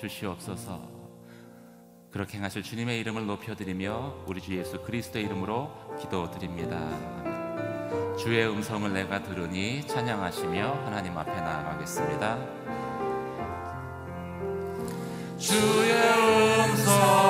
주시옵소서. 그렇게 행하실 주님의 이름을 높여드리며 우리 주 예수 그리스도의 이름으로 기도드립니다. 주의 음성을 내가 들으니 찬양하시며 하나님 앞에 나아가겠습니다. 주의 음성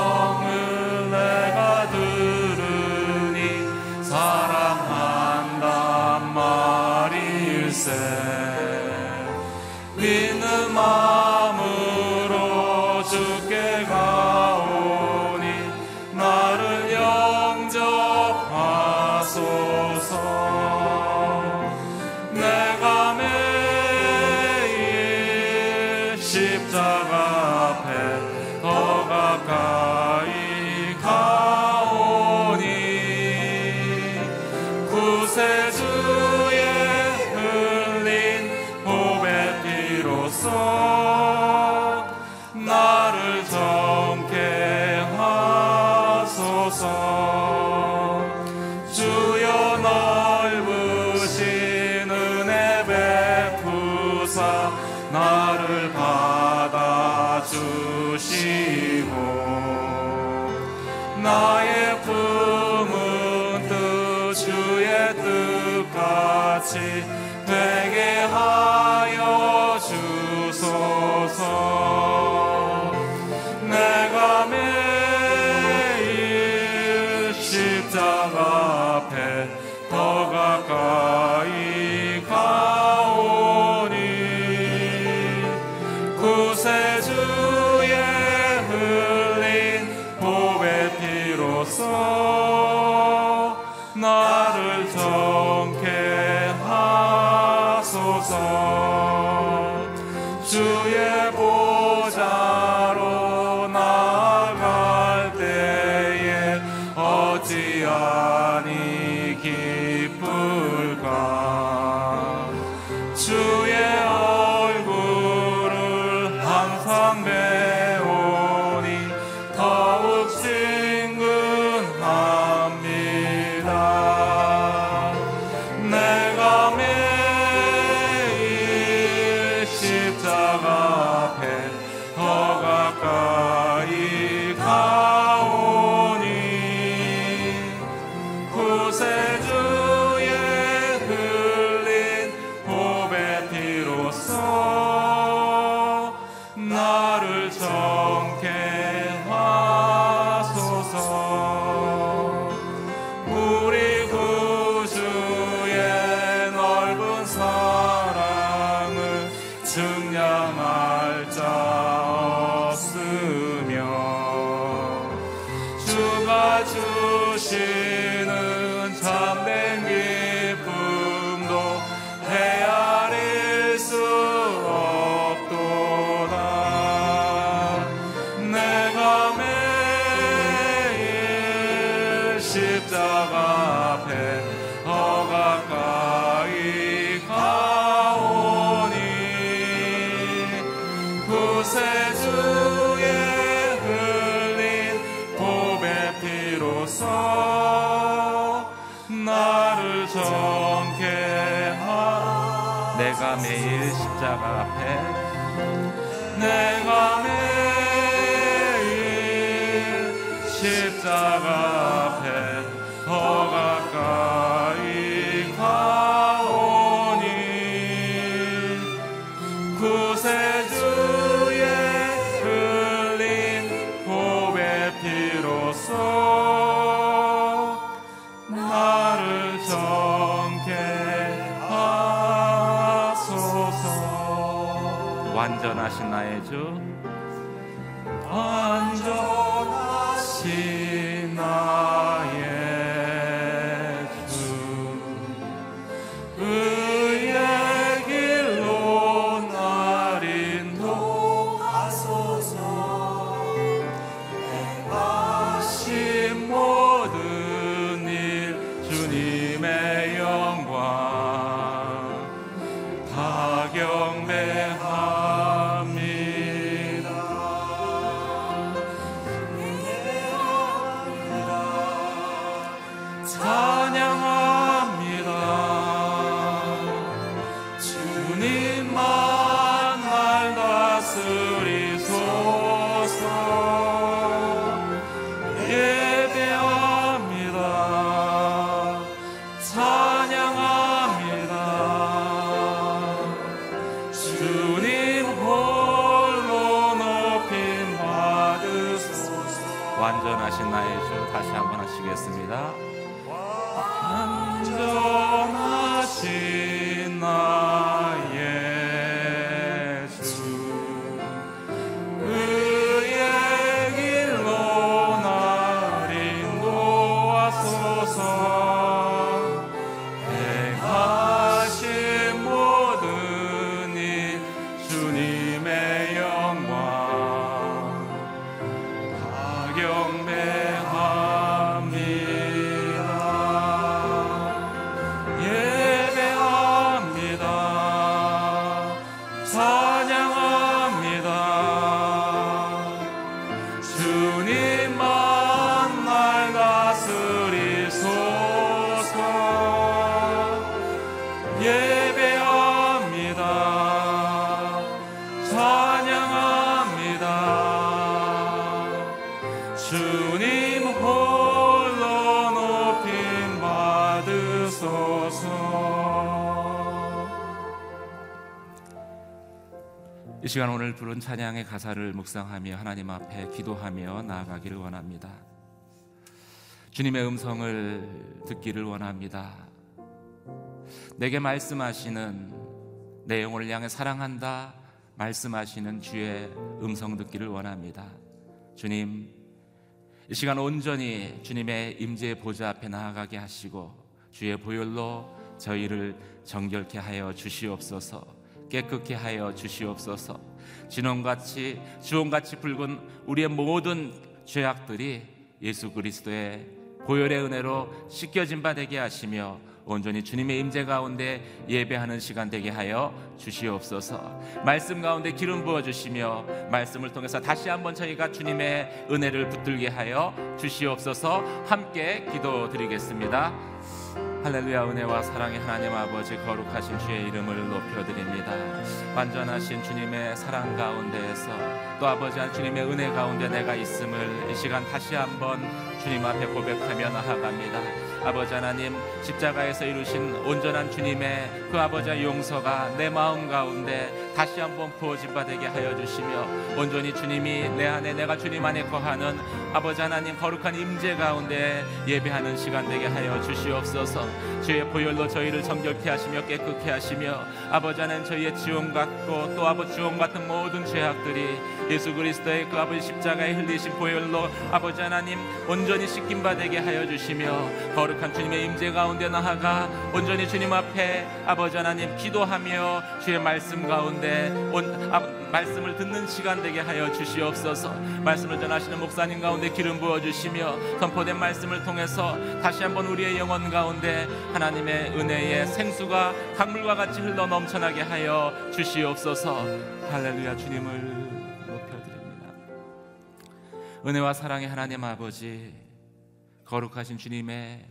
주가 주신 전하신 나의 주. 하시겠습니다. 시간 오늘 부른 찬양의 가사를 묵상하며 하나님 앞에 기도하며 나아가기를 원합니다. 주님의 음성을 듣기를 원합니다. 내게 말씀하시는 내 영혼을 향해 사랑한다 말씀하시는 주의 음성 듣기를 원합니다. 주님, 이 시간 온전히 주님의 임재 보좌 앞에 나아가게 하시고 주의 보혈로 저희를 정결케 하여 주시옵소서. 깨끗게 하여 주시옵소서. 진홍같이 주홍같이 붉은 우리의 모든 죄악들이 예수 그리스도의 보혈의 은혜로 씻겨진 바 되게 하시며 온전히 주님의 임재 가운데 예배하는 시간 되게 하여 주시옵소서. 말씀 가운데 기름 부어 주시며 말씀을 통해서 다시 한번 저희가 주님의 은혜를 붙들게 하여 주시옵소서. 함께 기도드리겠습니다. 할렐루야 은혜와 사랑의 하나님 아버지 거룩하신 주의 이름을 높여드립니다. 완전하신 주님의 사랑 가운데에서 또 아버지 한 주님의 은혜 가운데 내가 있음을 이 시간 다시 한번 주님 앞에 고백하며 나아갑니다. 아버지 하나님 십자가에서 이루신 온전한 주님의 그 아버지의 용서가 내 마음 가운데 다시 한번 부어진 바 되게 하여 주시며 온전히 주님이 내 안에 내가 주님 안에 거하는 아버지 하나님 거룩한 임재 가운데 예배하는 시간 되게 하여 주시옵소서 주의 보혈로 저희를 정결케 하시며 깨끗게 하시며 아버지 하나님 저희의 지원 같고 또 아버지 지원 같은 모든 죄악들이 예수 그리스도의 그 아버지 십자가에 흘리신 보혈로 아버지 하나님 온전히 씻김 바 되게 하여 주시며 거룩한 주님의 임재 가운데 나아가 온전히 주님 앞에 아버지 하나님 기도하며 주의 말씀 가운데 온, 아, 말씀을 듣는 시간 되게 하여 주시옵소서. 말씀을 전하시는 목사님 가운데 기름 부어 주시며 선포된 말씀을 통해서 다시 한번 우리의 영혼 가운데 하나님의 은혜의 생수가 강물과 같이 흘러 넘쳐나게 하여 주시옵소서. 할렐루야 주님을 높여드립니다. 은혜와 사랑의 하나님 아버지 거룩하신 주님의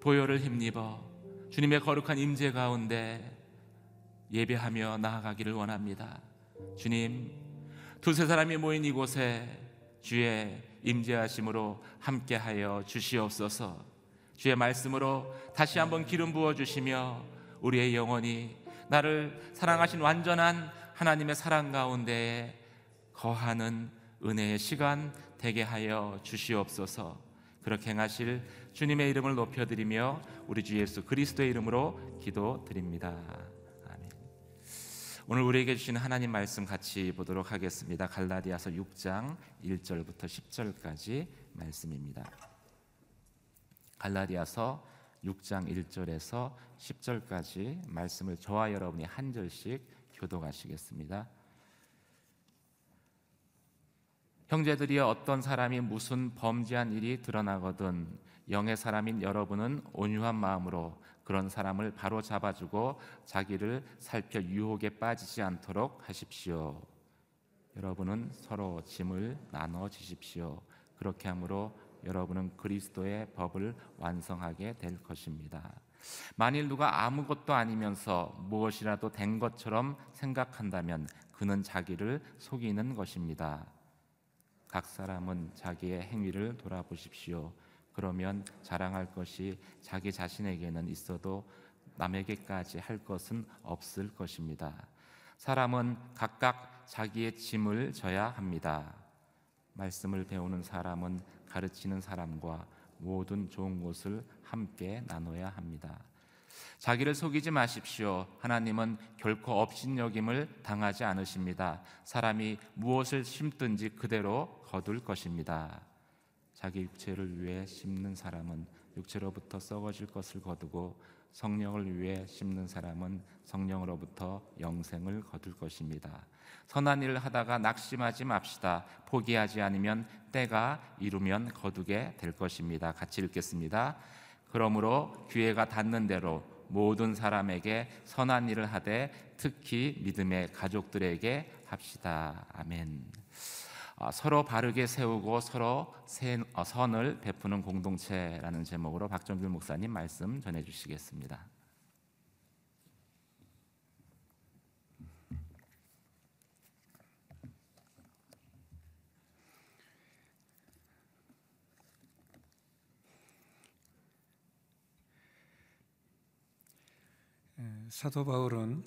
보혈을 힘입어 주님의 거룩한 임재 가운데 예배하며 나아가기를 원합니다. 주님, 두세 사람이 모인 이곳에 주의 임재하심으로 함께하여 주시옵소서. 주의 말씀으로 다시 한번 기름 부어 주시며 우리의 영혼이 나를 사랑하신 완전한 하나님의 사랑 가운데에 거하는 은혜의 시간 되게 하여 주시옵소서. 그렇게 행하실 주님의 이름을 높여드리며 우리 주 예수 그리스도의 이름으로 기도드립니다. 오늘 우리에게 주신 하나님 말씀 같이 보도록 하겠습니다. 갈라디아서 6장 1절부터 10절까지 말씀입니다. 갈라디아서 6장 1절에서 10절까지 말씀을 저와 여러분이 한 절씩 교독하시겠습니다. 형제들이 어떤 사람이 무슨 범죄한 일이 드러나거든 영의 사람인 여러분은 온유한 마음으로 그런 사람을 바로 잡아주고 자기를 살펴 유혹에 빠지지 않도록 하십시오. 여러분은 서로 짐을 나눠 주십시오. 그렇게 함으로 여러분은 그리스도의 법을 완성하게 될 것입니다. 만일 누가 아무것도 아니면서 무엇이라도 된 것처럼 생각한다면 그는 자기를 속이는 것입니다. 각 사람은 자기의 행위를 돌아보십시오. 그러면 자랑할 것이 자기 자신에게는 있어도 남에게까지 할 것은 없을 것입니다. 사람은 각각 자기의 짐을 져야 합니다. 말씀을 배우는 사람은 가르치는 사람과 모든 좋은 것을 함께 나눠야 합니다. 자기를 속이지 마십시오. 하나님은 결코 업신여김을 당하지 않으십니다. 사람이 무엇을 심든지 그대로 거둘 것입니다. 자기 육체를 위해 심는 사람은 육체로부터 썩어질 것을 거두고 성령을 위해 심는 사람은 성령으로부터 영생을 거둘 것입니다. 선한 일을 하다가 낙심하지 맙시다. 포기하지 않으면 때가 이루면 거두게 될 것입니다. 같이 읽겠습니다. 그러므로 기회가 닿는 대로 모든 사람에게 선한 일을 하되 특히 믿음의 가족들에게 합시다. 아멘. 아, 서로 바르게 세우고 서로 어, 선을 베푸는 공동체라는 제목으로 박정길 목사님 말씀 전해 주시겠습니다. 사도 바울은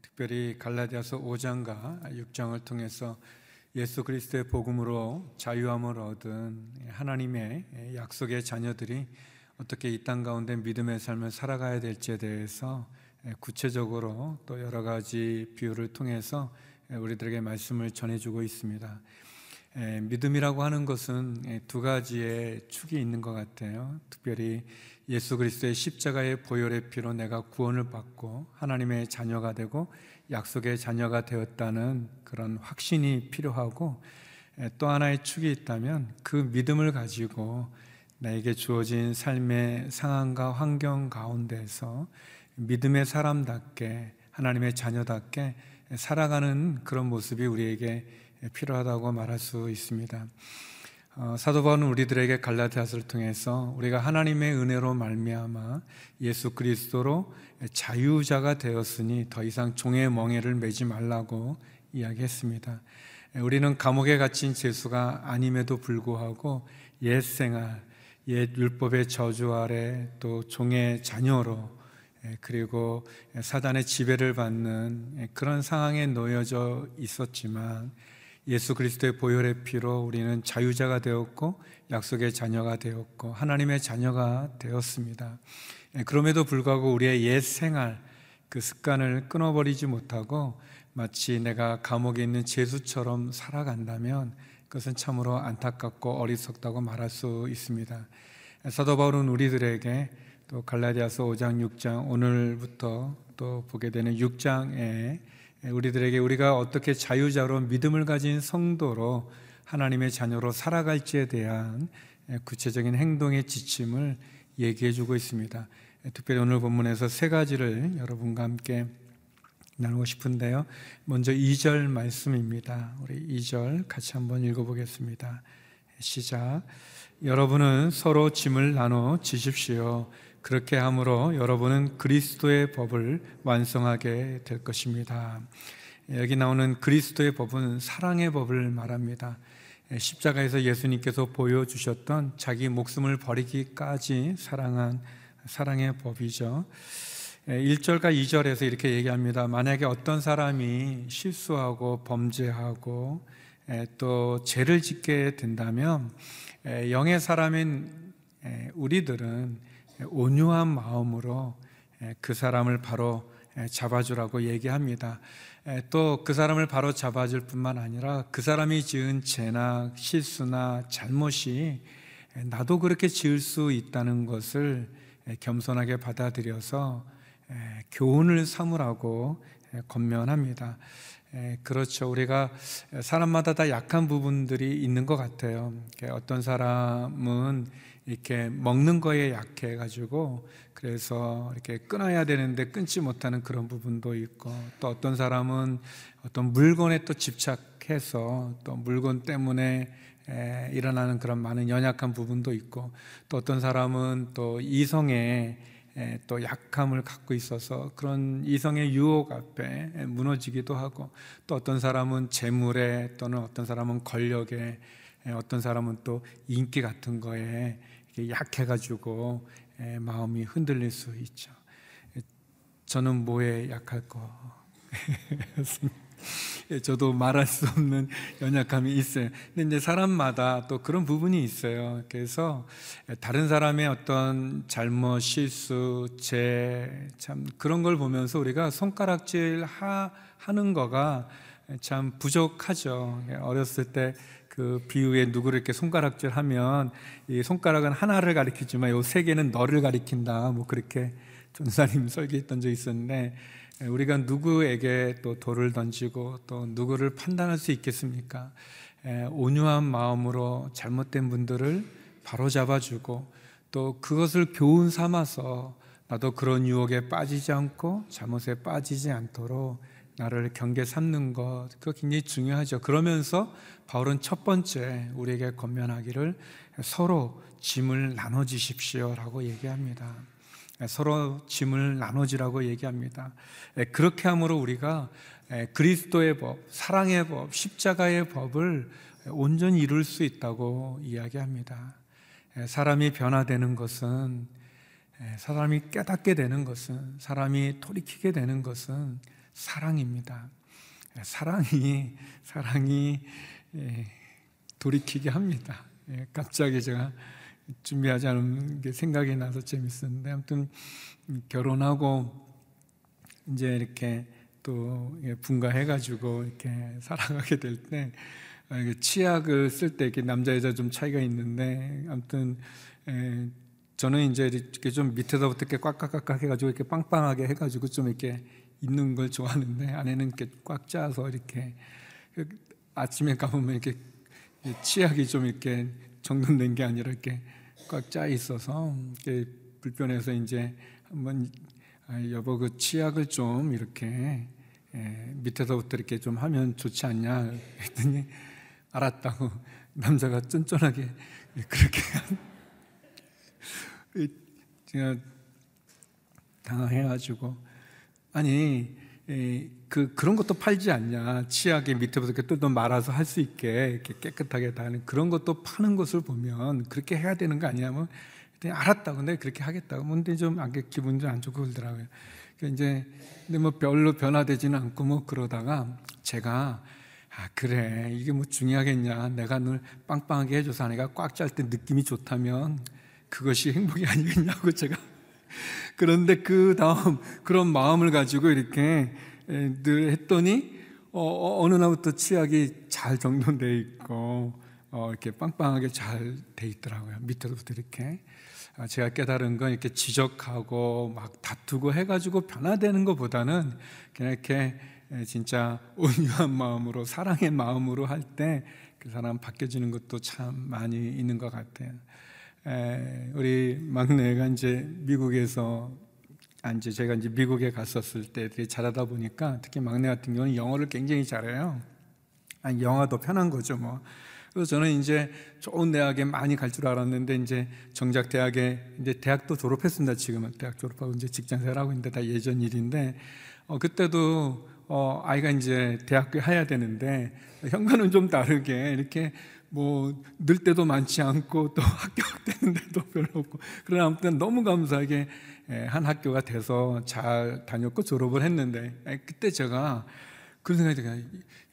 특별히 갈라디아서 5장과 6장을 통해서 예수 그리스도의 복음으로 자유함을 얻은 하나님의 약속의 자녀들이 어떻게 이 땅 가운데 믿음의 삶을 살아가야 될지에 대해서 구체적으로 또 여러 가지 비유를 통해서 우리들에게 말씀을 전해주고 있습니다. 믿음이라고 하는 것은 두 가지의 축이 있는 것 같아요. 특별히 예수 그리스도의 십자가의 보혈의 피로 내가 구원을 받고 하나님의 자녀가 되고 약속의 자녀가 되었다는 그런 확신이 필요하고 또 하나의 축이 있다면 그 믿음을 가지고 나에게 주어진 삶의 상황과 환경 가운데서 믿음의 사람답게 하나님의 자녀답게 살아가는 그런 모습이 우리에게 필요하다고 말할 수 있습니다. 어, 사도 바울은 우리들에게 갈라디아서를 통해서 우리가 하나님의 은혜로 말미암아 예수 그리스도로 자유자가 되었으니 더 이상 종의 멍에를 매지 말라고 이야기했습니다. 우리는 감옥에 갇힌 죄수가 아님에도 불구하고 옛 생활, 옛 율법의 저주 아래 또 종의 자녀로 그리고 사단의 지배를 받는 그런 상황에 놓여져 있었지만 예수 그리스도의 보혈의 피로 우리는 자유자가 되었고 약속의 자녀가 되었고 하나님의 자녀가 되었습니다. 예, 그럼에도 불구하고 우리의 옛 생활 그 습관을 끊어버리지 못하고 마치 내가 감옥에 있는 죄수처럼 살아간다면 그것은 참으로 안타깝고 어리석다고 말할 수 있습니다. 사도 바울은 우리들에게 또 갈라디아서 5장 6장 오늘부터 또 보게 되는 6장에 우리들에게 우리가 어떻게 자유자로 믿음을 가진 성도로 하나님의 자녀로 살아갈지에 대한 구체적인 행동의 지침을 얘기해 주고 있습니다. 특별히 오늘 본문에서 세 가지를 여러분과 함께 나누고 싶은데요. 먼저 2절 말씀입니다. 우리 2절 같이 한번 읽어보겠습니다. 시작. 여러분은 서로 짐을 나눠 지십시오. 그렇게 함으로 여러분은 그리스도의 법을 완성하게 될 것입니다. 여기 나오는 그리스도의 법은 사랑의 법을 말합니다. 십자가에서 예수님께서 보여주셨던 자기 목숨을 버리기까지 사랑한 사랑의 법이죠. 1절과 2절에서 이렇게 얘기합니다. 만약에 어떤 사람이 실수하고 범죄하고 또 죄를 짓게 된다면 영의 사람인 우리들은 온유한 마음으로 그 사람을 바로 잡아주라고 얘기합니다. 또 그 사람을 바로 잡아줄 뿐만 아니라 그 사람이 지은 죄나 실수나 잘못이 나도 그렇게 지을 수 있다는 것을 겸손하게 받아들여서 교훈을 삼으라고 권면합니다. 그렇죠. 우리가 사람마다 다 약한 부분들이 있는 것 같아요. 어떤 사람은 이렇게 먹는 거에 약해 가지고 그래서 이렇게 끊어야 되는데 끊지 못하는 그런 부분도 있고 또 어떤 사람은 어떤 물건에 또 집착해서 또 물건 때문에 에, 일어나는 그런 많은 연약한 부분도 있고 또 어떤 사람은 또 이성에 에, 또 약함을 갖고 있어서 그런 이성의 유혹 앞에 무너지기도 하고 또 어떤 사람은 재물에 또는 어떤 사람은 권력에 어떤 사람은 또 인기 같은 거에 약해가지고 마음이 흔들릴 수 있죠. 저는 뭐에 약할 거? 예, 저도 말할 수 없는 연약함이 있어요. 근데 이제 사람마다 또 그런 부분이 있어요. 그래서 다른 사람의 어떤 잘못, 실수, 죄, 참 그런 걸 보면서 우리가 손가락질 하, 하는 거가 참 부족하죠. 어렸을 때 그 비유에 누구를 이렇게 손가락질 하면 이 손가락은 하나를 가리키지만 요 세 개는 너를 가리킨다. 뭐 그렇게 전사님 설계했던 적이 있었는데 우리가 누구에게 또 돌을 던지고 또 누구를 판단할 수 있겠습니까? 온유한 마음으로 잘못된 분들을 바로 잡아주고 또 그것을 교훈 삼아서 나도 그런 유혹에 빠지지 않고 잘못에 빠지지 않도록 나를 경계 삼는 것, 그거 굉장히 중요하죠. 그러면서 바울은 첫 번째 우리에게 권면하기를 서로 짐을 나눠주십시오 라고 얘기합니다. 서로 짐을 나눠지라고 얘기합니다. 그렇게 함으로 우리가 그리스도의 법, 사랑의 법, 십자가의 법을 온전히 이룰 수 있다고 이야기합니다. 사람이 변화되는 것은 사람이 깨닫게 되는 것은 사람이 돌이키게 되는 것은 사랑입니다. 사랑이 사랑이 예, 돌이키게 합니다. 예, 갑자기 제가 준비하지 않은 게 생각이 나서 재밌었는데 아무튼 결혼하고 이제 이렇게 또 분가해가지고 이렇게 살아가게 될때 아, 치약을 쓸 때 이렇게 남자 여자 좀 차이가 있는데 아무튼 저는 이제 이렇게 좀 밑에서부터 이렇게 꽉꽉꽉 해가지고 이렇게 빵빵하게 해가지고 좀 이렇게 있는 걸 좋아하는데 안에는 이렇게 꽉 짜서 이렇게 그 아침에 가보면 이렇게 치약이 좀 이렇게 정돈된 게 아니라 이렇게 꽉 짜 있어서 이렇게 불편해서 이제 한번 아, 여보 그 치약을 좀 이렇게 예, 밑에서부터 이렇게 좀 하면 좋지 않냐 했더니 알았다고 남자가 쫀쫀하게 그렇게 제가 당황해가지고 아니 그 그런 것도 팔지 않냐. 치약의 밑에부터 이렇게 뜯어 말아서 할 수 있게 이렇게 깨끗하게 다는 그런 것도 파는 것을 보면 그렇게 해야 되는 거 아니냐면 알았다고 근데 그렇게 하겠다고. 근데 좀 안게 기분 좀 안 좋고 그러더라고요. 그러니까 이제 근데 뭐 별로 변화되지는 않고 뭐 그러다가 제가 아 그래. 이게 뭐 중요하겠냐. 내가 늘 빵빵하게 해줘서 아내가 꽉 짤 때 느낌이 좋다면 그것이 행복이 아니겠냐고 제가 그런데 그 다음 그런 마음을 가지고 이렇게 늘 했더니 어, 어느 날부터 치약이 잘 정돈돼 있고 어, 이렇게 빵빵하게 잘 돼 있더라고요. 밑에부터 이렇게 아, 제가 깨달은 건 이렇게 지적하고 막 다투고 해가지고 변화되는 것보다는 그냥 이렇게 진짜 온유한 마음으로 사랑의 마음으로 할 때 그 사람 바뀌어지는 것도 참 많이 있는 것 같아요. 우리 막내가 이제 미국에서 아, 이제 제가 이제 미국에 갔었을 때 되게 잘하다 보니까 특히 막내 같은 경우는 영어를 굉장히 잘해요. 아니, 영어도 편한 거죠, 뭐. 그래서 저는 이제 좋은 대학에 많이 갈 줄 알았는데 이제 정작 대학에 이제 대학도 졸업했습니다. 지금은 대학 졸업하고 이제 직장 생활하고 있는데 다 예전 일인데 어, 그때도 어, 아이가 이제 대학교 해야 되는데 현관은 좀 다르게 이렇게 뭐 늘 때도 많지 않고 또 합격되는 데도 별로 없고 그러나 아무튼 너무 감사하게 한 학교가 돼서 잘 다녔고 졸업을 했는데 그때 제가 그런 생각이 들어요.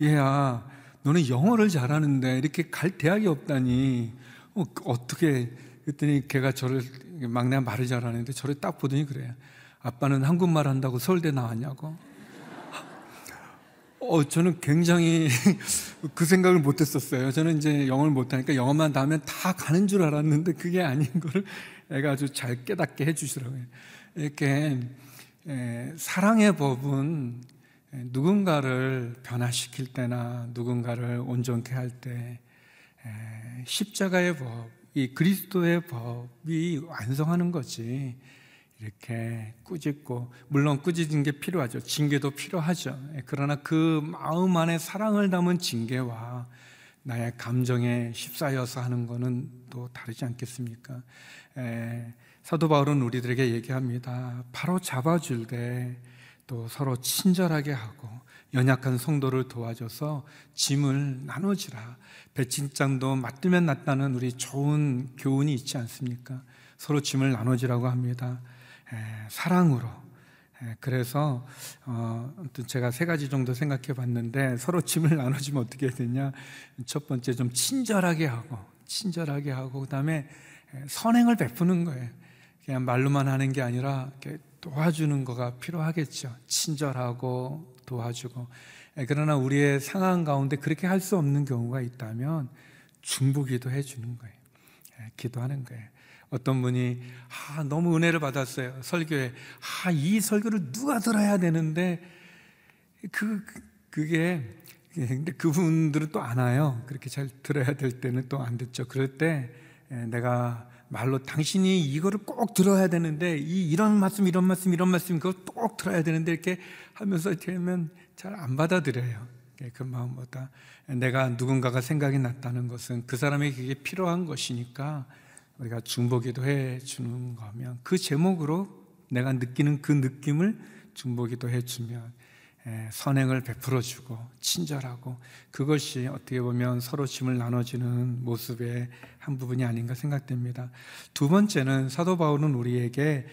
얘야, 너는 영어를 잘하는데 이렇게 갈 대학이 없다니 어, 어떻게 그랬더니 걔가 저를 막내 말을 잘하는데 저를 딱 보더니 그래요. 아빠는 한국말 한다고 서울대 나왔냐고. 어, 저는 굉장히 그 생각을 못 했었어요. 저는 이제 영어를 못 하니까 영어만 다 하면 다 가는 줄 알았는데 그게 아닌 걸 애가 아주 잘 깨닫게 해 주시더라고요. 이렇게 에, 사랑의 법은 누군가를 변화시킬 때나 누군가를 온전케 할 때 십자가의 법, 이 그리스도의 법이 완성하는 거지. 이렇게 꾸짖고 물론 꾸짖은 게 필요하죠. 징계도 필요하죠. 예, 그러나 그 마음 안에 사랑을 담은 징계와 나의 감정에 휩싸여서 하는 것은 또 다르지 않겠습니까? 에, 예, 사도 바울은 우리들에게 얘기합니다. 바로 잡아줄 때 또 서로 친절하게 하고 연약한 성도를 도와줘서 짐을 나눠지라. 배친장도 맞들면 낫다는 우리 좋은 교훈이 있지 않습니까? 서로 짐을 나눠지라고 합니다. 사랑으로 예, 그래서 어, 제가 세 가지 정도 생각해 봤는데 서로 짐을 나눠주면 어떻게 해야 되냐? 첫 번째 좀 친절하게 하고 친절하게 하고 그다음에 예, 선행을 베푸는 거예요. 그냥 말로만 하는 게 아니라 도와주는 거가 필요하겠죠. 친절하고 도와주고. 예, 그러나 우리의 상황 가운데 그렇게 할 수 없는 경우가 있다면 중보기도 해주는 거예요. 예, 기도하는 거예요. 어떤 분이 아, 너무 은혜를 받았어요. 설교에 아, 이 설교를 누가 들어야 되는데 그 그게 근데 그분들은 또 안 와요. 그렇게 잘 들어야 될 때는 또 안 듣죠. 그럴 때 내가 말로 당신이 이거를 꼭 들어야 되는데 이 이런 말씀 이런 말씀 이런 말씀 그거 꼭 들어야 되는데 이렇게 하면서 하면 잘 안 받아들여요. 그 마음보다 내가 누군가가 생각이 났다는 것은 그 사람에게 그게 필요한 것이니까 우리가 중보기도 해 주는 거면 그 제목으로 내가 느끼는 그 느낌을 중보기도 해 주면 선행을 베풀어 주고 친절하고 그것이 어떻게 보면 서로 짐을 나눠주는 모습의 한 부분이 아닌가 생각됩니다. 두 번째는 사도 바울은 우리에게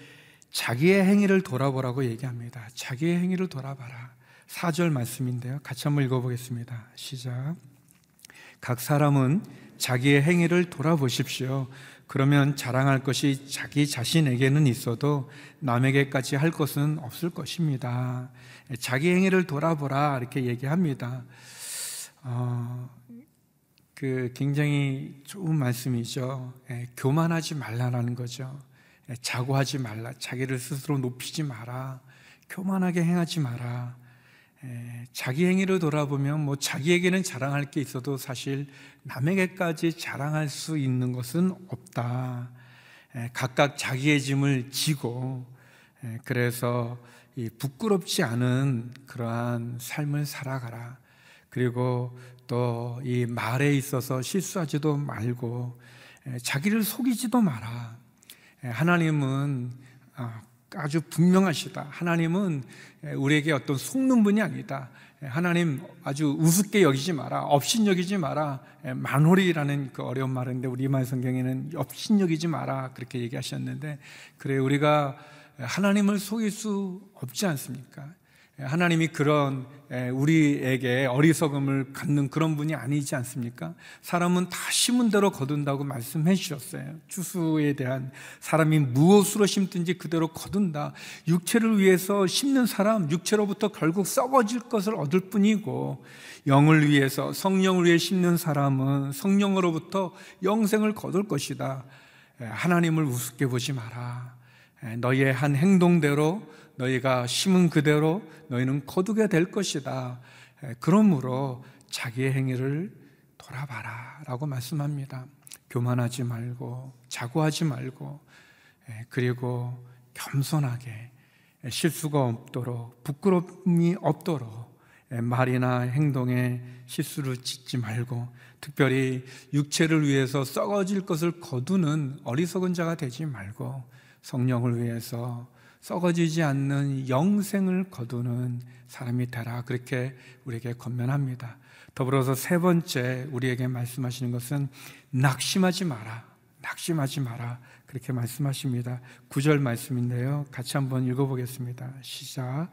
자기의 행위를 돌아보라고 얘기합니다. 자기의 행위를 돌아봐라. 4절 말씀인데요. 같이 한번 읽어보겠습니다. 시작. 각 사람은 자기의 행위를 돌아보십시오. 그러면 자랑할 것이 자기 자신에게는 있어도 남에게까지 할 것은 없을 것입니다. 자기 행위를 돌아보라 이렇게 얘기합니다. 어, 그 굉장히 좋은 말씀이죠. 예, 교만하지 말라라는 거죠. 예, 자고하지 말라. 자기를 스스로 높이지 마라. 교만하게 행하지 마라. 예, 자기 행위를 돌아보면 뭐 자기에게는 자랑할 게 있어도 사실 남에게까지 자랑할 수 있는 것은 없다. 예, 각각 자기의 짐을 지고 예, 그래서 부끄럽지 않은 그러한 삶을 살아가라. 그리고 또 이 말에 있어서 실수하지도 말고 자기를 속이지도 마라. 하나님은 아, 아주 분명하시다. 하나님은 우리에게 어떤 속는 분이 아니다. 하나님 아주 우습게 여기지 마라. 업신 여기지 마라. 만홀이라는 그 어려운 말인데 우리말 성경에는 업신 여기지 마라. 그렇게 얘기하셨는데 그래 우리가 하나님을 속일 수 없지 않습니까? 하나님이 그런 우리에게 어리석음을 갖는 그런 분이 아니지 않습니까? 사람은 다 심은 대로 거둔다고 말씀해 주셨어요. 추수에 대한 사람이 무엇으로 심든지 그대로 거둔다. 육체를 위해서 심는 사람, 육체로부터 결국 썩어질 것을 얻을 뿐이고, 영을 위해서, 성령을 위해 심는 사람은 성령으로부터 영생을 거둘 것이다. 하나님을 우습게 보지 마라. 너희의 한 행동대로 너희가 심은 그대로 너희는 거두게 될 것이다. 그러므로 자기의 행위를 돌아봐라 라고 말씀합니다. 교만하지 말고, 자고하지 말고, 그리고 겸손하게 실수가 없도록, 부끄러움이 없도록 말이나 행동에 실수를 짓지 말고, 특별히 육체를 위해서 썩어질 것을 거두는 어리석은 자가 되지 말고, 성령을 위해서 썩어지지 않는 영생을 거두는 사람이 되라. 그렇게 우리에게 권면합니다. 더불어서 세 번째 우리에게 말씀하시는 것은 낙심하지 마라. 낙심하지 마라. 그렇게 말씀하십니다. 구절 말씀인데요. 같이 한번 읽어보겠습니다. 시작.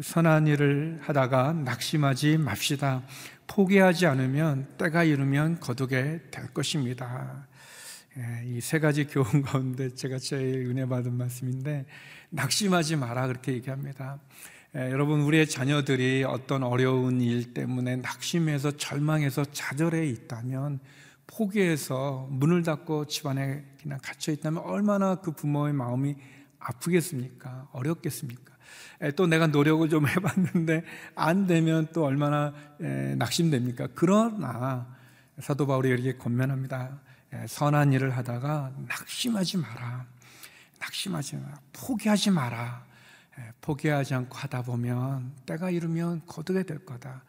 선한 일을 하다가 낙심하지 맙시다. 포기하지 않으면 때가 이르면 거두게 될 것입니다. 예, 이세 가지 교훈 가운데 제가 제일 은혜 받은 말씀인데 낙심하지 마라 그렇게 얘기합니다. 예, 여러분 우리의 자녀들이 어떤 어려운 일 때문에 낙심해서 절망해서 좌절해 있다면 포기해서 문을 닫고 집안에 그냥 갇혀 있다면 얼마나 그 부모의 마음이 아프겠습니까? 어렵겠습니까? 예, 또 내가 노력을 좀 해봤는데 안 되면 또 얼마나 낙심됩니까? 그러나 사도 바울이 이렇게 권면합니다. 예, 선한 일을 하다가 낙심하지 마라. 낙심하지 마라. 포기하지 마라. 예, 포기하지 않고 하다 보면 때가 이르면 거두게 될 거다.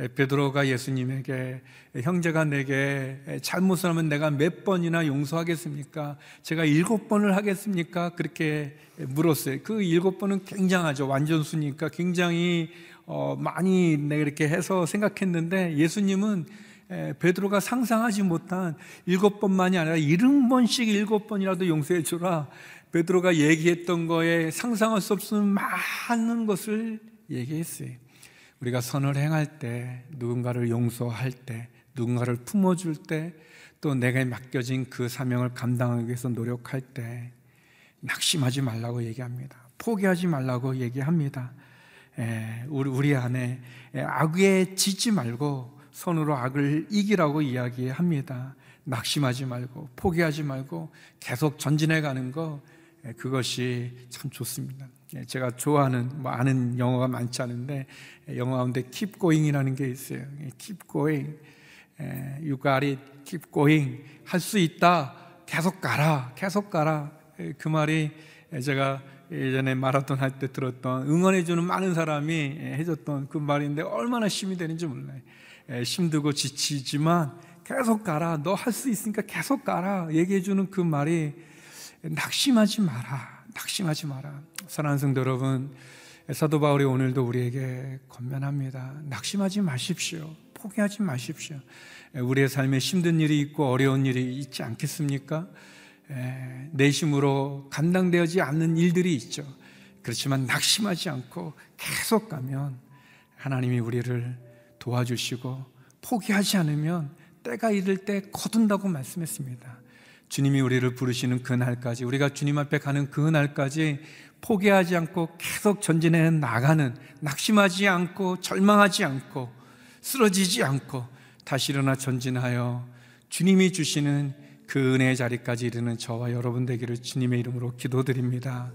예, 베드로가 예수님에게 형제가 내게 잘못을 하면 내가 몇 번이나 용서하겠습니까? 제가 일곱 번을 하겠습니까? 그렇게 물었어요. 그 일곱 번은 굉장하죠. 완전수니까 굉장히 어, 많이 내가 이렇게 해서 생각했는데 예수님은 베드로가 상상하지 못한 일곱 번만이 아니라 일흔 번씩 일곱 번이라도 용서해 주라. 베드로가 얘기했던 거에 상상할 수 없는 많은 것을 얘기했어요. 우리가 선을 행할 때, 누군가를 용서할 때, 누군가를 품어줄 때, 또 내가 맡겨진 그 사명을 감당하기 위해서 노력할 때, 낙심하지 말라고 얘기합니다. 포기하지 말라고 얘기합니다. 에, 우리, 우리 안에 악에 지지 말고 손으로 악을 이기라고 이야기합니다. 낙심하지 말고 포기하지 말고 계속 전진해 가는 거 그것이 참 좋습니다. 제가 좋아하는 뭐 아는 영어가 많지 않은데 영어 가운데 keep going이라는 게 있어요. keep going, you got it, keep going 할 수 있다. 계속 가라, 계속 가라. 그 말이 제가 예전에 마라톤 할 때 들었던 응원해주는 많은 사람이 해줬던 그 말인데 얼마나 힘이 되는지 몰라요. 힘들고 지치지만 계속 가라. 너 할 수 있으니까 계속 가라. 얘기해 주는 그 말이 낙심하지 마라. 낙심하지 마라. 사랑하는 성도 여러분, 사도 바울이 오늘도 우리에게 권면합니다. 낙심하지 마십시오. 포기하지 마십시오. 우리의 삶에 힘든 일이 있고 어려운 일이 있지 않겠습니까? 내심으로 감당되지 않는 일들이 있죠. 그렇지만 낙심하지 않고 계속 가면 하나님이 우리를 도와주시고 포기하지 않으면 때가 이를 때 거둔다고 말씀했습니다. 주님이 우리를 부르시는 그 날까지 우리가 주님 앞에 가는 그 날까지 포기하지 않고 계속 전진해 나가는 낙심하지 않고 절망하지 않고 쓰러지지 않고 다시 일어나 전진하여 주님이 주시는 그 은혜의 자리까지 이르는 저와 여러분 되기를 주님의 이름으로 기도드립니다.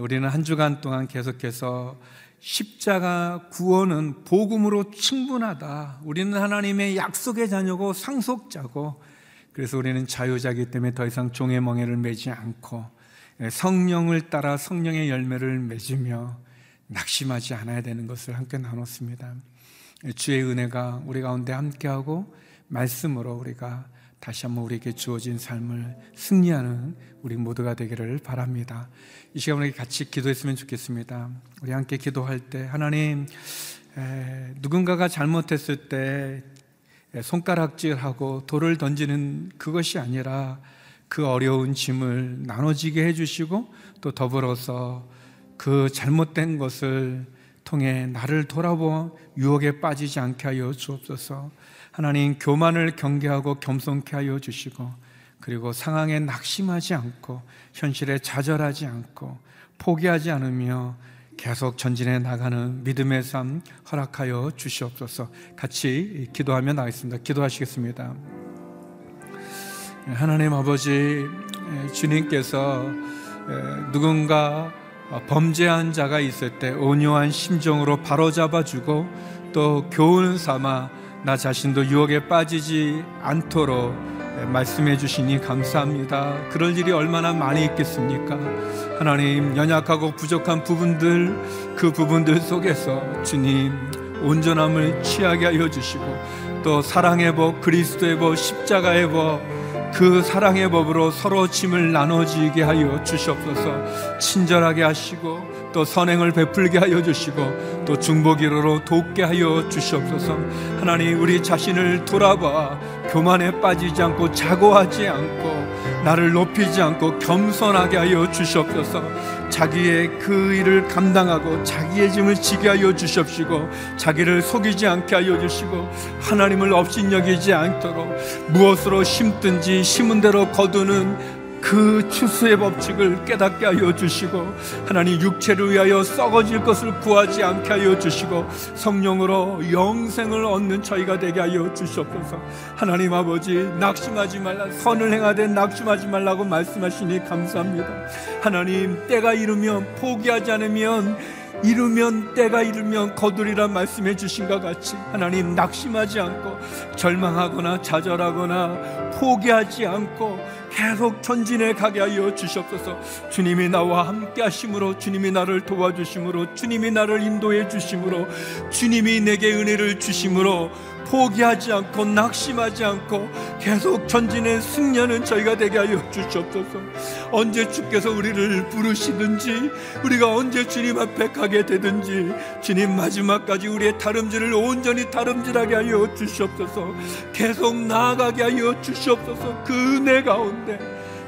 우리는 한 주간 동안 계속해서 십자가 구원은 복음으로 충분하다. 우리는 하나님의 약속의 자녀고 상속자고 그래서 우리는 자유자기 때문에 더 이상 종의 멍에를 매지 않고 성령을 따라 성령의 열매를 맺으며 낙심하지 않아야 되는 것을 함께 나눴습니다. 주의 은혜가 우리 가운데 함께하고 말씀으로 우리가 다시 한번 우리에게 주어진 삶을 승리하는 우리 모두가 되기를 바랍니다. 이 시간 우리 같이 기도했으면 좋겠습니다. 우리 함께 기도할 때 하나님 에, 누군가가 잘못했을 때 손가락질하고 돌을 던지는 그것이 아니라 그 어려운 짐을 나눠지게 해주시고 또 더불어서 그 잘못된 것을 통해 나를 돌아보 유혹에 빠지지 않게 하여 주옵소서. 하나님 교만을 경계하고 겸손케 하여 주시고 그리고 상황에 낙심하지 않고 현실에 좌절하지 않고 포기하지 않으며 계속 전진해 나가는 믿음의 삶 허락하여 주시옵소서. 같이 기도하며 나겠습니다. 기도하시겠습니다. 하나님 아버지 주님께서 누군가 범죄한 자가 있을 때 온유한 심정으로 바로잡아 주고 또 교훈 삼아 나 자신도 유혹에 빠지지 않도록 말씀해 주시니 감사합니다. 그럴 일이 얼마나 많이 있겠습니까? 하나님, 연약하고 부족한 부분들, 그 부분들 속에서 주님, 온전함을 취하게 하여 주시고, 또 사랑의 법, 그리스도의 법, 십자가의 법, 그 사랑의 법으로 서로 짐을 나눠지게 하여 주시옵소서. 친절하게 하시고 또 선행을 베풀게 하여 주시고 또 중보기로로 돕게 하여 주시옵소서. 하나님 우리 자신을 돌아봐 교만에 빠지지 않고 자고하지 않고 나를 높이지 않고 겸손하게 하여 주시옵소서 자기의 그 일을 감당하고 자기의 짐을 지게 하여 주시옵시고 자기를 속이지 않게 하여 주시고 하나님을 업신여기지 않도록 무엇으로 심든지 심은 대로 거두는 그 추수의 법칙을 깨닫게 하여 주시고 하나님 육체를 위하여 썩어질 것을 구하지 않게 하여 주시고 성령으로 영생을 얻는 저희가 되게 하여 주시옵소서. 하나님 아버지 낙심하지 말라 선을 행하되 낙심하지 말라고 말씀하시니 감사합니다. 하나님 때가 이르면 포기하지 않으면 이르면 때가 이르면 거두리라 말씀해 주신 것 같이 하나님 낙심하지 않고 절망하거나 좌절하거나 포기하지 않고 계속 전진해 가게 하여 주시옵소서. 주님이 나와 함께 하심으로 주님이 나를 도와주심으로 주님이 나를 인도해 주심으로 주님이 내게 은혜를 주심으로 포기하지 않고 낙심하지 않고 계속 전진의 승려는 저희가 되게 하여 주시옵소서. 언제 주께서 우리를 부르시든지 우리가 언제 주님 앞에 가게 되든지 주님 마지막까지 우리의 다름질을 온전히 다름질하게 하여 주시옵소서. 계속 나아가게 하여 주시옵소서 그 은혜 가운데.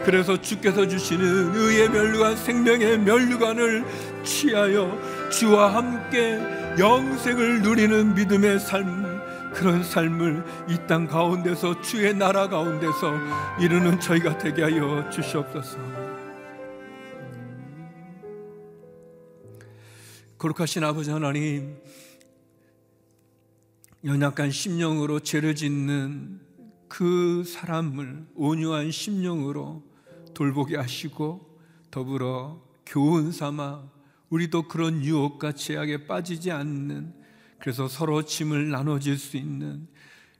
그래서 주께서 주시는 의의 멸류관 생명의 멸류관을 취하여 주와 함께 영생을 누리는 믿음의 삶 그런 삶을 이 땅 가운데서 주의 나라 가운데서 이루는 저희가 되게 하여 주시옵소서. 거룩하신 아버지 하나님, 연약한 심령으로 죄를 짓는 그 사람을 온유한 심령으로 돌보게 하시고 더불어 교훈 삼아 우리도 그런 유혹과 제약에 빠지지 않는 그래서 서로 짐을 나눠질 수 있는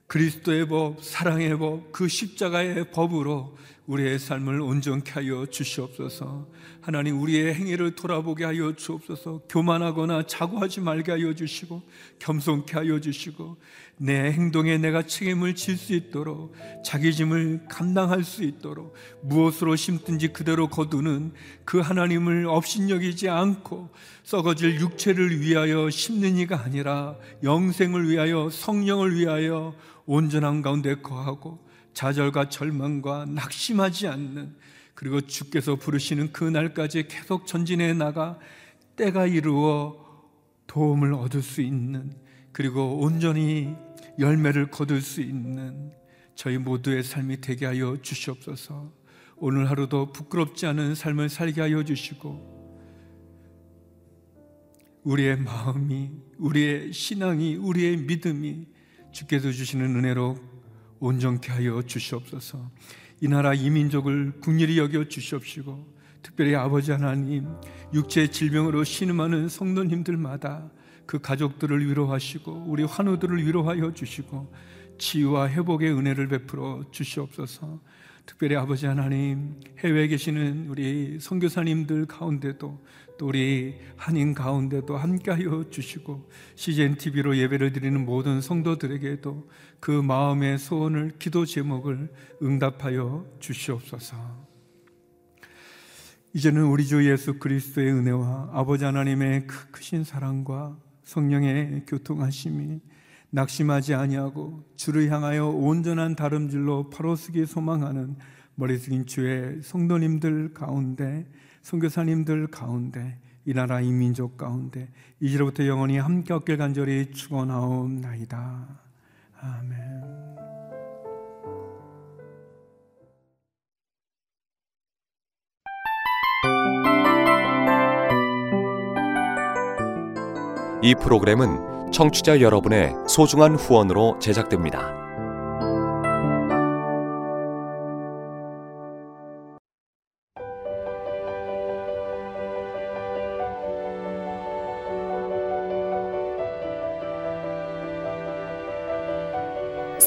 그리스도의 법, 사랑의 법, 그 십자가의 법으로 우리의 삶을 온전케 하여 주시옵소서. 하나님 우리의 행위를 돌아보게 하여 주옵소서. 교만하거나 자고하지 말게 하여 주시고 겸손케 하여 주시고 내 행동에 내가 책임을 질 수 있도록 자기 짐을 감당할 수 있도록 무엇으로 심든지 그대로 거두는 그 하나님을 업신여기지 않고 썩어질 육체를 위하여 심는 이가 아니라 영생을 위하여 성령을 위하여 온전한 가운데 거하고 좌절과 절망과 낙심하지 않는 그리고 주께서 부르시는 그 날까지 계속 전진해 나가 때가 이루어 도움을 얻을 수 있는 그리고 온전히 열매를 거둘 수 있는 저희 모두의 삶이 되게 하여 주시옵소서. 오늘 하루도 부끄럽지 않은 삶을 살게 하여 주시고 우리의 마음이 우리의 신앙이 우리의 믿음이 주께서 주시는 은혜로 온전케 하여 주시옵소서. 이 나라 이민족을 국리히 여겨 주시옵시고 특별히 아버지 하나님 육체 질병으로 신음하는 성도님들마다 그 가족들을 위로하시고 우리 환우들을 위로하여 주시고 치유와 회복의 은혜를 베풀어 주시옵소서. 특별히 아버지 하나님 해외에 계시는 우리 선교사님들 가운데도 또 우리 한인 가운데도 함께하여 주시고 CGN TV로 예배를 드리는 모든 성도들에게도 그 마음의 소원을 기도 제목을 응답하여 주시옵소서. 이제는 우리 주 예수 그리스도의 은혜와 아버지 하나님의 크신 사랑과 성령의 교통하심이 낙심하지 아니하고 주를 향하여 온전한 다름질로 바로쓰기 소망하는 머리 숙인 주의 성도님들 가운데 선교사님들 가운데 이 나라 이 민족 가운데 이제로부터 영원히 함께 얻길 간절히 축원하옵나이다. 아멘. 이 프로그램은 청취자 여러분의 소중한 후원으로 제작됩니다.